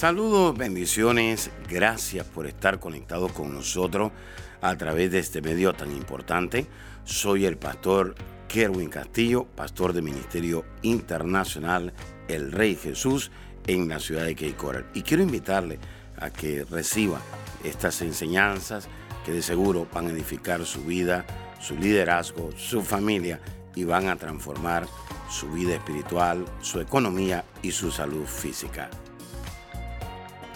Saludos, bendiciones, gracias por estar conectados con nosotros a través de este medio tan importante. Soy el pastor Kerwin Castillo, pastor del Ministerio Internacional El Rey Jesús en la ciudad de Cape. Y quiero invitarle a que reciba estas enseñanzas que de seguro van a edificar su vida, su liderazgo, su familia y van a transformar su vida espiritual, su economía y su salud física.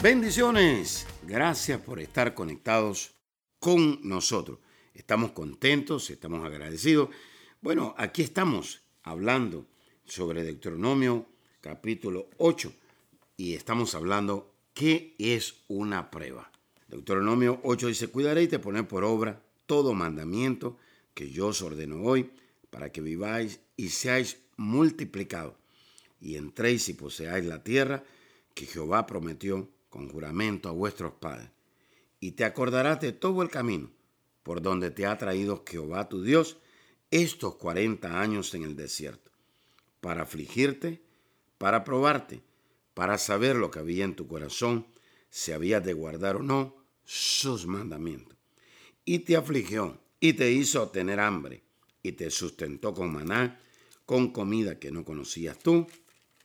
Bendiciones. Gracias por estar conectados con nosotros. Estamos contentos, estamos agradecidos. Bueno, aquí estamos hablando sobre Deuteronomio capítulo 8 y estamos hablando qué es una prueba. Deuteronomio 8 dice, cuidaré y te poner por obra todo mandamiento que yo os ordeno hoy para que viváis y seáis multiplicados y entréis y poseáis la tierra que Jehová prometió con juramento a vuestros padres, y te acordarás de todo el camino por donde te ha traído Jehová tu Dios estos cuarenta años en el desierto, para afligirte, para probarte, para saber lo que había en tu corazón, si habías de guardar o no sus mandamientos. Y te afligió, y te hizo tener hambre, y te sustentó con maná, con comida que no conocías tú,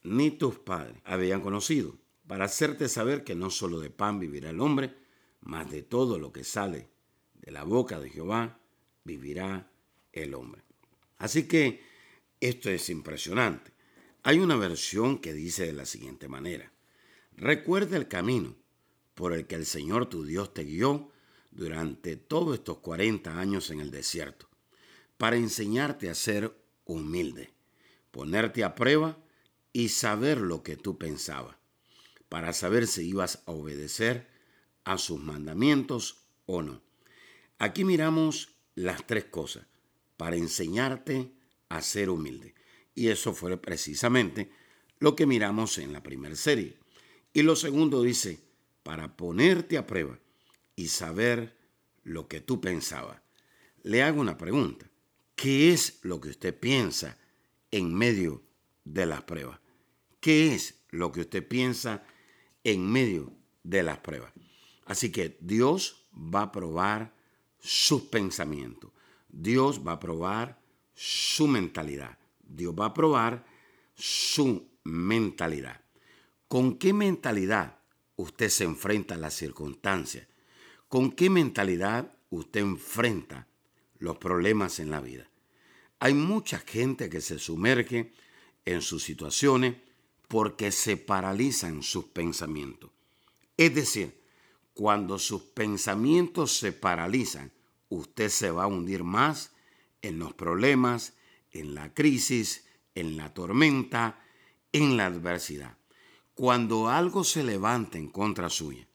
ni tus padres habían conocido para hacerte saber que no solo de pan vivirá el hombre, mas de todo lo que sale de la boca de Jehová vivirá el hombre. Así que esto es impresionante. Hay una versión que dice de la siguiente manera. Recuerda el camino por el que el Señor tu Dios te guió durante todos estos 40 años en el desierto, para enseñarte a ser humilde, ponerte a prueba y saber lo que tú pensabas para saber si ibas a obedecer a sus mandamientos o no. Aquí miramos las tres cosas para enseñarte a ser humilde. Y eso fue precisamente lo que miramos en la primera serie. Y lo segundo dice, para ponerte a prueba y saber lo que tú pensabas. Le hago una pregunta. ¿Qué es lo que usted piensa en medio de las pruebas? ¿Qué es lo que usted piensa en medio de las pruebas. Así que Dios va a probar sus pensamientos. Dios va a probar su mentalidad. Dios va a probar su mentalidad. ¿Con qué mentalidad usted se enfrenta a las circunstancias? ¿Con qué mentalidad usted enfrenta los problemas en la vida? Hay mucha gente que se sumerge en sus situaciones porque se paralizan sus pensamientos. Es decir, cuando sus pensamientos se paralizan, usted se va a hundir más en los problemas, en la crisis, en la tormenta, en la adversidad. Cuando algo se levanta en contra suya,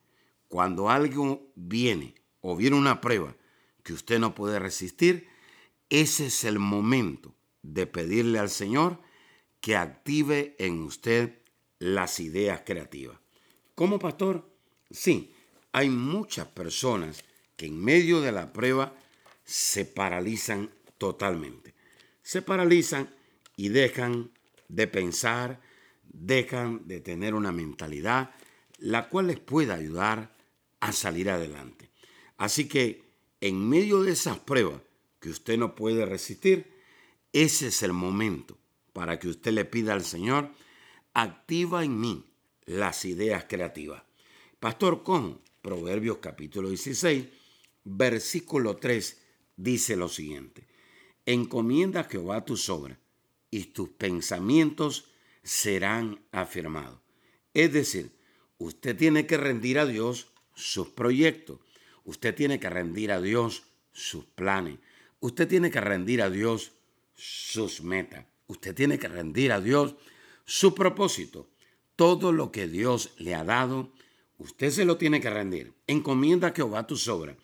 cuando algo viene o viene una prueba que usted no puede resistir, ese es el momento de pedirle al Señor que active en usted las ideas creativas. Como pastor, sí, hay muchas personas que en medio de la prueba se paralizan totalmente. Se paralizan y dejan de pensar, dejan de tener una mentalidad la cual les pueda ayudar a salir adelante. Así que en medio de esas pruebas que usted no puede resistir, ese es el momento para que usted le pida al Señor, activa en mí las ideas creativas. Pastor, ¿cómo? Proverbios capítulo 16, versículo 3 dice lo siguiente. Encomienda a Jehová tus obras y tus pensamientos serán afirmados. Es decir, usted tiene que rendir a Dios sus proyectos. Usted tiene que rendir a Dios sus planes. Usted tiene que rendir a Dios sus metas. Usted tiene que rendir a Dios su propósito. Todo lo que Dios le ha dado, usted se lo tiene que rendir. Encomienda a Jehová tus obras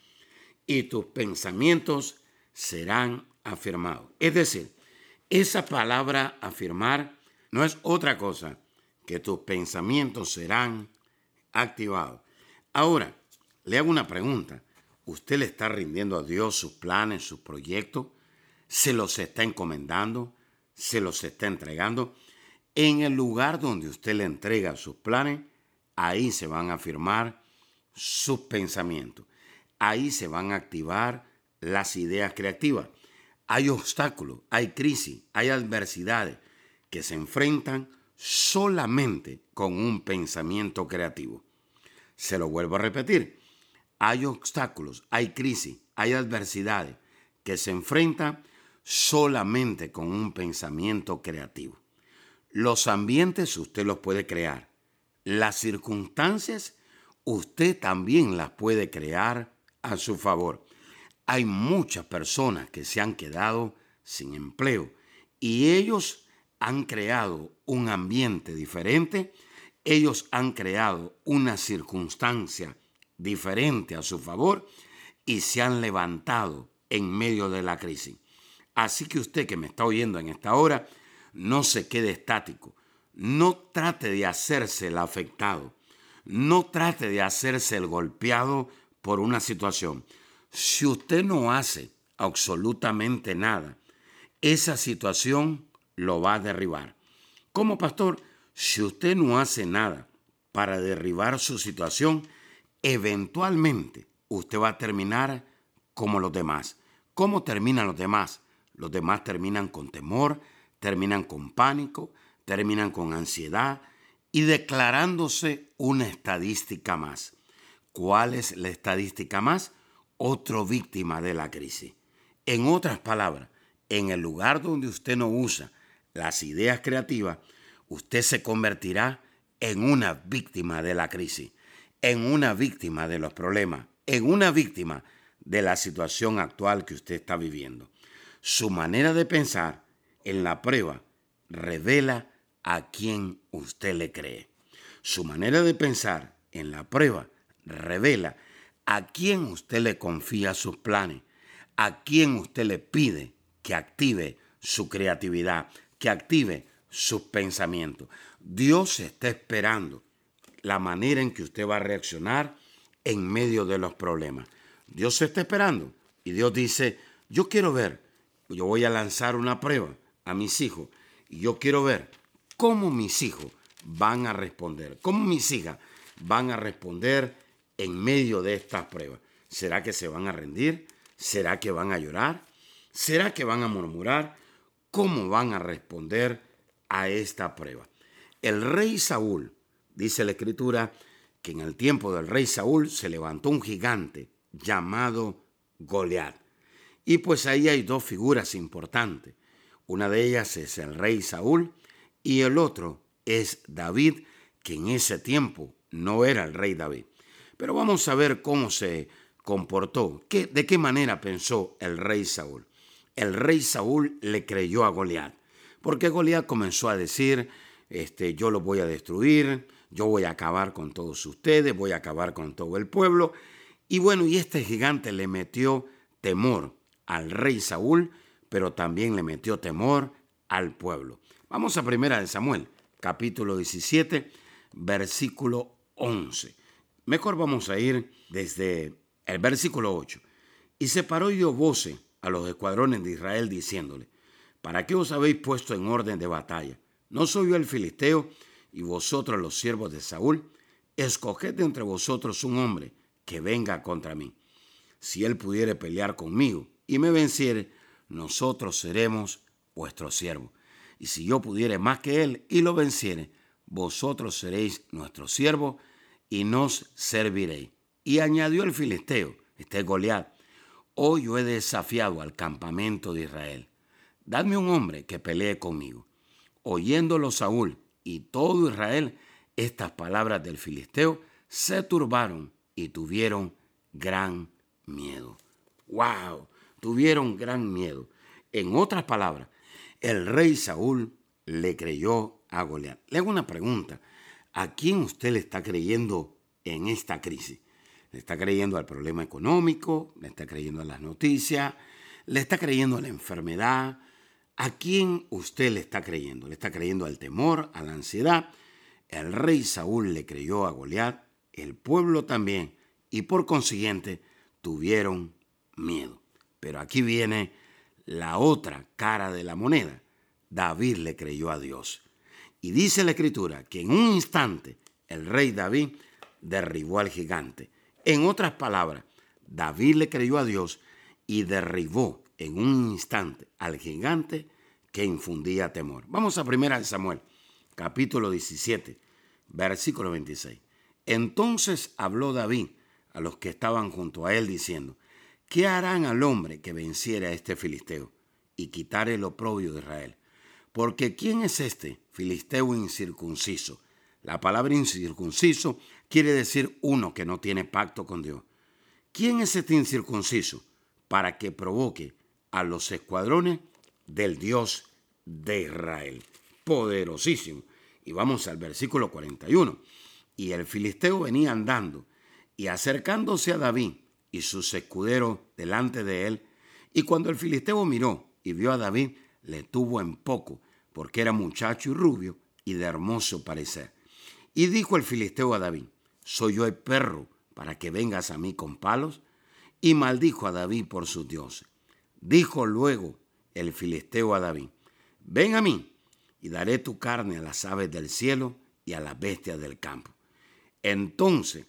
y tus pensamientos serán afirmados. Es decir, esa palabra afirmar no es otra cosa que tus pensamientos serán activados. Ahora, le hago una pregunta. ¿Usted le está rindiendo a Dios sus planes, sus proyectos? ¿Se los está encomendando? Se los está entregando, en el lugar donde usted le entrega sus planes, ahí se van a afirmar sus pensamientos. Ahí se van a activar las ideas creativas. Hay obstáculos, hay crisis, hay adversidades que se enfrentan solamente con un pensamiento creativo. Se lo vuelvo a repetir. Hay obstáculos, hay crisis, hay adversidades que se enfrentan solamente con un pensamiento creativo. Los ambientes usted los puede crear. Las circunstancias usted también las puede crear a su favor. Hay muchas personas que se han quedado sin empleo y ellos han creado un ambiente diferente, ellos han creado una circunstancia diferente a su favor y se han levantado en medio de la crisis. Así que usted que me está oyendo en esta hora, no se quede estático, no trate de hacerse el afectado, no trate de hacerse el golpeado por una situación. Si usted no hace absolutamente nada, esa situación lo va a derribar. Como pastor, si usted no hace nada para derribar su situación, eventualmente usted va a terminar como los demás. ¿Cómo terminan los demás? Los demás terminan con temor, terminan con pánico, terminan con ansiedad y declarándose una estadística más. ¿Cuál es la estadística más? Otro víctima de la crisis. En otras palabras, en el lugar donde usted no usa las ideas creativas, usted se convertirá en una víctima de la crisis, en una víctima de los problemas, en una víctima de la situación actual que usted está viviendo. Su manera de pensar en la prueba revela a quién usted le cree. Su manera de pensar en la prueba revela a quién usted le confía sus planes, a quién usted le pide que active su creatividad, que active sus pensamientos. Dios está esperando la manera en que usted va a reaccionar en medio de los problemas. Dios se está esperando y Dios dice, yo quiero ver, yo voy a lanzar una prueba a mis hijos y yo quiero ver cómo mis hijos van a responder, cómo mis hijas van a responder en medio de estas pruebas. ¿Será que se van a rendir? ¿Será que van a llorar? ¿Será que van a murmurar? ¿Cómo van a responder a esta prueba? El rey Saúl, dice la escritura, que en el tiempo del rey Saúl se levantó un gigante llamado Goliat. Y pues ahí hay dos figuras importantes. Una de ellas es el rey Saúl y el otro es David, que en ese tiempo no era el rey David. Pero vamos a ver cómo se comportó, qué, de qué manera pensó el rey Saúl. El rey Saúl le creyó a Goliat, porque Goliat comenzó a decir, este, yo lo voy a destruir, yo voy a acabar con todos ustedes, voy a acabar con todo el pueblo. Y bueno, y este gigante le metió temor al rey Saúl, pero también le metió temor al pueblo. Vamos a primera de Samuel, capítulo 17, versículo 11. Mejor vamos a ir desde el versículo 8. Y separó voce a los escuadrones de Israel diciéndole, ¿para qué os habéis puesto en orden de batalla? ¿No soy yo el filisteo y vosotros los siervos de Saúl? Escoged entre vosotros un hombre que venga contra mí. Si él pudiere pelear conmigo y me venciere, nosotros seremos vuestros siervos. Y si yo pudiere más que él y lo venciere, vosotros seréis nuestros siervos y nos serviréis. Y añadió el filisteo, este Goliat, hoy yo he desafiado al campamento de Israel. Dadme un hombre que pelee conmigo. Oyéndolo Saúl y todo Israel, estas palabras del filisteo se turbaron y tuvieron gran miedo. ¡Wow! Tuvieron gran miedo. En otras palabras, el rey Saúl le creyó a Goliat. Le hago una pregunta. ¿A quién usted le está creyendo en esta crisis? ¿Le está creyendo al problema económico? ¿Le está creyendo a las noticias? ¿Le está creyendo a la enfermedad? ¿A quién usted le está creyendo? ¿Le está creyendo al temor, a la ansiedad? El rey Saúl le creyó a Goliat, el pueblo también, y por consiguiente tuvieron miedo. Pero aquí viene la otra cara de la moneda. David le creyó a Dios. Y dice la escritura que en un instante el rey David derribó al gigante. En otras palabras, David le creyó a Dios y derribó en un instante al gigante que infundía temor. Vamos a 1 Samuel, capítulo 17, versículo 26. Entonces habló David a los que estaban junto a él diciendo, ¿qué harán al hombre que venciera a este filisteo y quitare el oprobio de Israel? Porque ¿quién es este filisteo incircunciso? La palabra incircunciso quiere decir uno que no tiene pacto con Dios. ¿Quién es este incircunciso para que provoque a los escuadrones del Dios de Israel? Poderosísimo. Y vamos al versículo 41. Y el filisteo venía andando y acercándose a David y sus escuderos delante de él. Y cuando el filisteo miró y vio a David, le tuvo en poco, porque era muchacho y rubio y de hermoso parecer. Y dijo el filisteo a David, ¿soy yo el perro para que vengas a mí con palos? Y maldijo a David por sus dioses. Dijo luego el filisteo a David, ven a mí y daré tu carne a las aves del cielo y a las bestias del campo. Entonces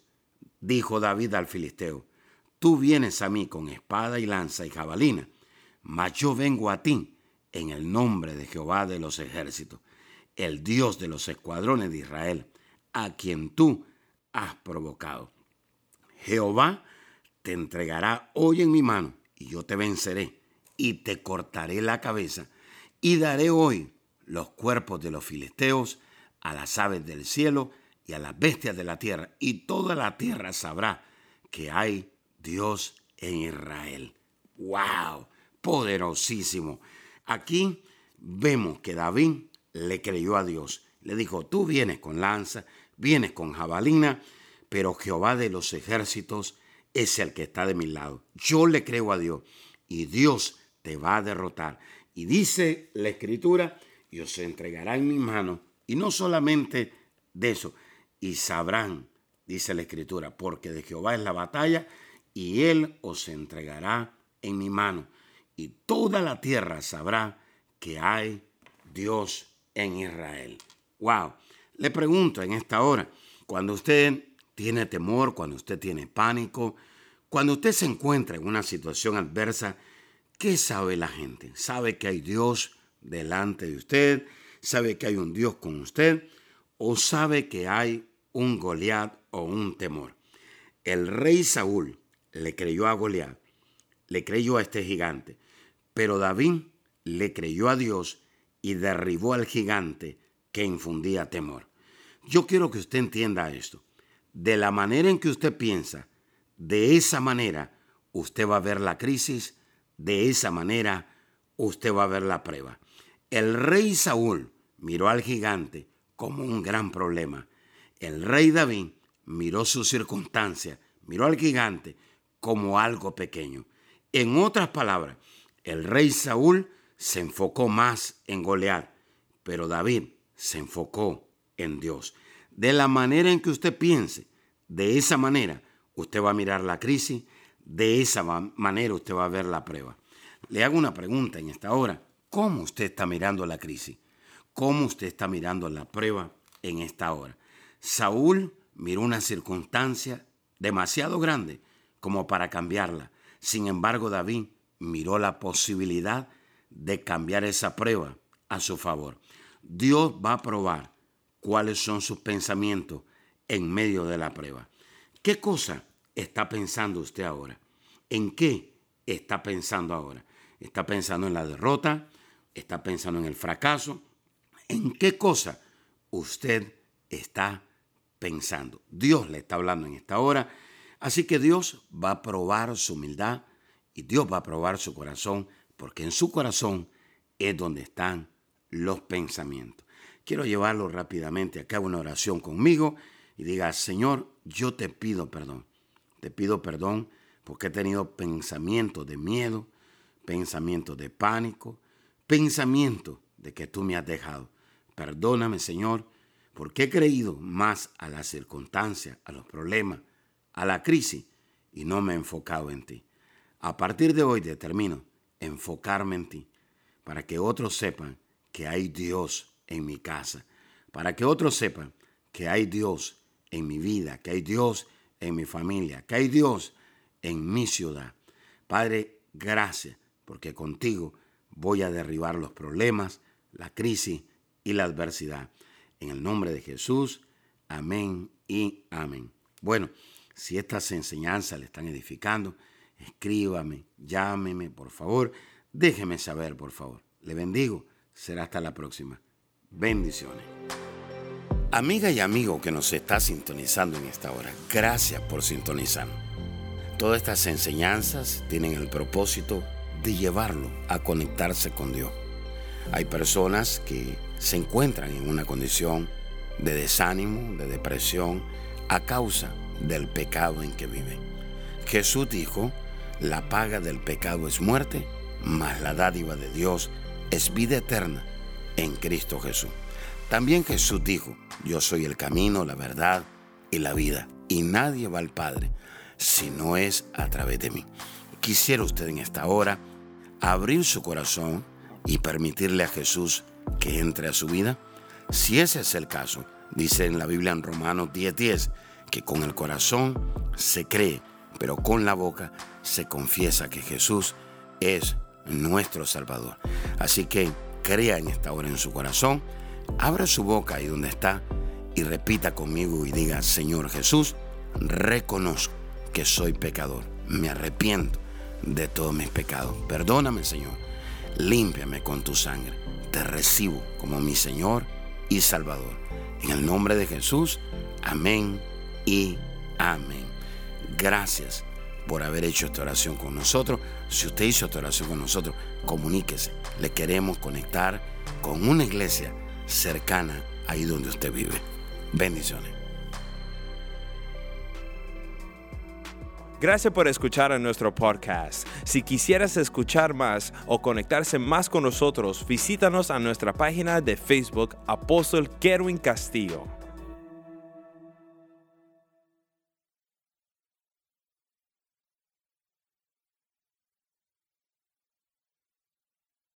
dijo David al filisteo, tú vienes a mí con espada y lanza y jabalina, mas yo vengo a ti en el nombre de Jehová de los ejércitos, el Dios de los escuadrones de Israel, a quien tú has provocado. Jehová te entregará hoy en mi mano, y yo te venceré, y te cortaré la cabeza, y daré hoy los cuerpos de los filisteos a las aves del cielo y a las bestias de la tierra, y toda la tierra sabrá que hay Dios en Israel. ¡Wow! Poderosísimo. Aquí vemos que David le creyó a Dios. Le dijo, tú vienes con lanza, vienes con jabalina, pero Jehová de los ejércitos es el que está de mi lado. Yo le creo a Dios y Dios te va a derrotar. Y dice la escritura, y os entregará en mi mano. Y no solamente de eso, y sabrán, dice la escritura, porque de Jehová es la batalla, y él os entregará en mi mano. Y toda la tierra sabrá que hay Dios en Israel. Wow. Le pregunto en esta hora, cuando usted tiene temor, cuando usted tiene pánico, cuando usted se encuentra en una situación adversa, ¿qué sabe la gente? ¿Sabe que hay Dios delante de usted? ¿Sabe que hay un Dios con usted? ¿O sabe que hay un Goliat o un temor? El rey Saúl le creyó a Goliat, le creyó a este gigante, pero David le creyó a Dios y derribó al gigante que infundía temor. Yo quiero que usted entienda esto. De la manera en que usted piensa, de esa manera usted va a ver la crisis, de esa manera usted va a ver la prueba. El rey Saúl miró al gigante como un gran problema. El rey David miró su circunstancia, miró al gigante como algo pequeño. En otras palabras, el rey Saúl se enfocó más en Goliat, pero David se enfocó en Dios. De la manera en que usted piense, de esa manera usted va a mirar la crisis, de esa manera usted va a ver la prueba. Le hago una pregunta en esta hora. ¿Cómo usted está mirando la crisis? ¿Cómo usted está mirando la prueba en esta hora? Saúl miró una circunstancia demasiado grande como para cambiarla. Sin embargo, David miró la posibilidad de cambiar esa prueba a su favor. Dios va a probar cuáles son sus pensamientos en medio de la prueba. ¿Qué cosa está pensando usted ahora? ¿En qué está pensando ahora? ¿Está pensando en la derrota? ¿Está pensando en el fracaso? ¿En qué cosa usted está pensando? Dios le está hablando en esta hora. Así que Dios va a probar su humildad y Dios va a probar su corazón porque en su corazón es donde están los pensamientos. Quiero llevarlo rápidamente a cabo una oración conmigo y diga, Señor, yo te pido perdón. Te pido perdón porque he tenido pensamientos de miedo, pensamientos de pánico, pensamientos de que tú me has dejado. Perdóname, Señor, porque he creído más a las circunstancias, a los problemas, a la crisis y no me he enfocado en ti. A partir de hoy determino enfocarme en ti, para que otros sepan que hay Dios en mi casa, para que otros sepan que hay Dios en mi vida, que hay Dios en mi familia, que hay Dios en mi ciudad. Padre, gracias, porque contigo voy a derribar los problemas, la crisis y la adversidad. En el nombre de Jesús, amén y amén. Bueno, si estas enseñanzas le están edificando, escríbame, llámeme, por favor, déjeme saber, por favor. Le bendigo. Será hasta la próxima. Bendiciones. Amiga y amigo que nos está sintonizando en esta hora, gracias por sintonizar. Todas estas enseñanzas tienen el propósito de llevarlo a conectarse con Dios. Hay personas que se encuentran en una condición de desánimo, de depresión, a causa del pecado en que viven. Jesús dijo, la paga del pecado es muerte, mas la dádiva de Dios es vida eterna en Cristo Jesús. También Jesús dijo, yo soy el camino, la verdad y la vida, y nadie va al Padre si no es a través de mí. Quisiera usted en esta hora abrir su corazón y permitirle a Jesús que entre a su vida. Si ese es el caso, dice en la Biblia en Romanos 10:10, que con el corazón se cree, pero con la boca se confiesa que Jesús es nuestro Salvador. Así que crea en esta hora en su corazón, abra su boca ahí donde está y repita conmigo y diga, Señor Jesús, reconozco que soy pecador, me arrepiento de todos mis pecados. Perdóname, Señor, límpiame con tu sangre, te recibo como mi Señor y Salvador. En el nombre de Jesús, amén y amén. Gracias por haber hecho esta oración con nosotros. Si usted hizo esta oración con nosotros, comuníquese. Le queremos conectar con una iglesia cercana ahí donde usted vive. Bendiciones. Gracias por escuchar a nuestro podcast. Si quisieras escuchar más o conectarse más con nosotros, visítanos a nuestra página de Facebook Apóstol Kerwin Castillo.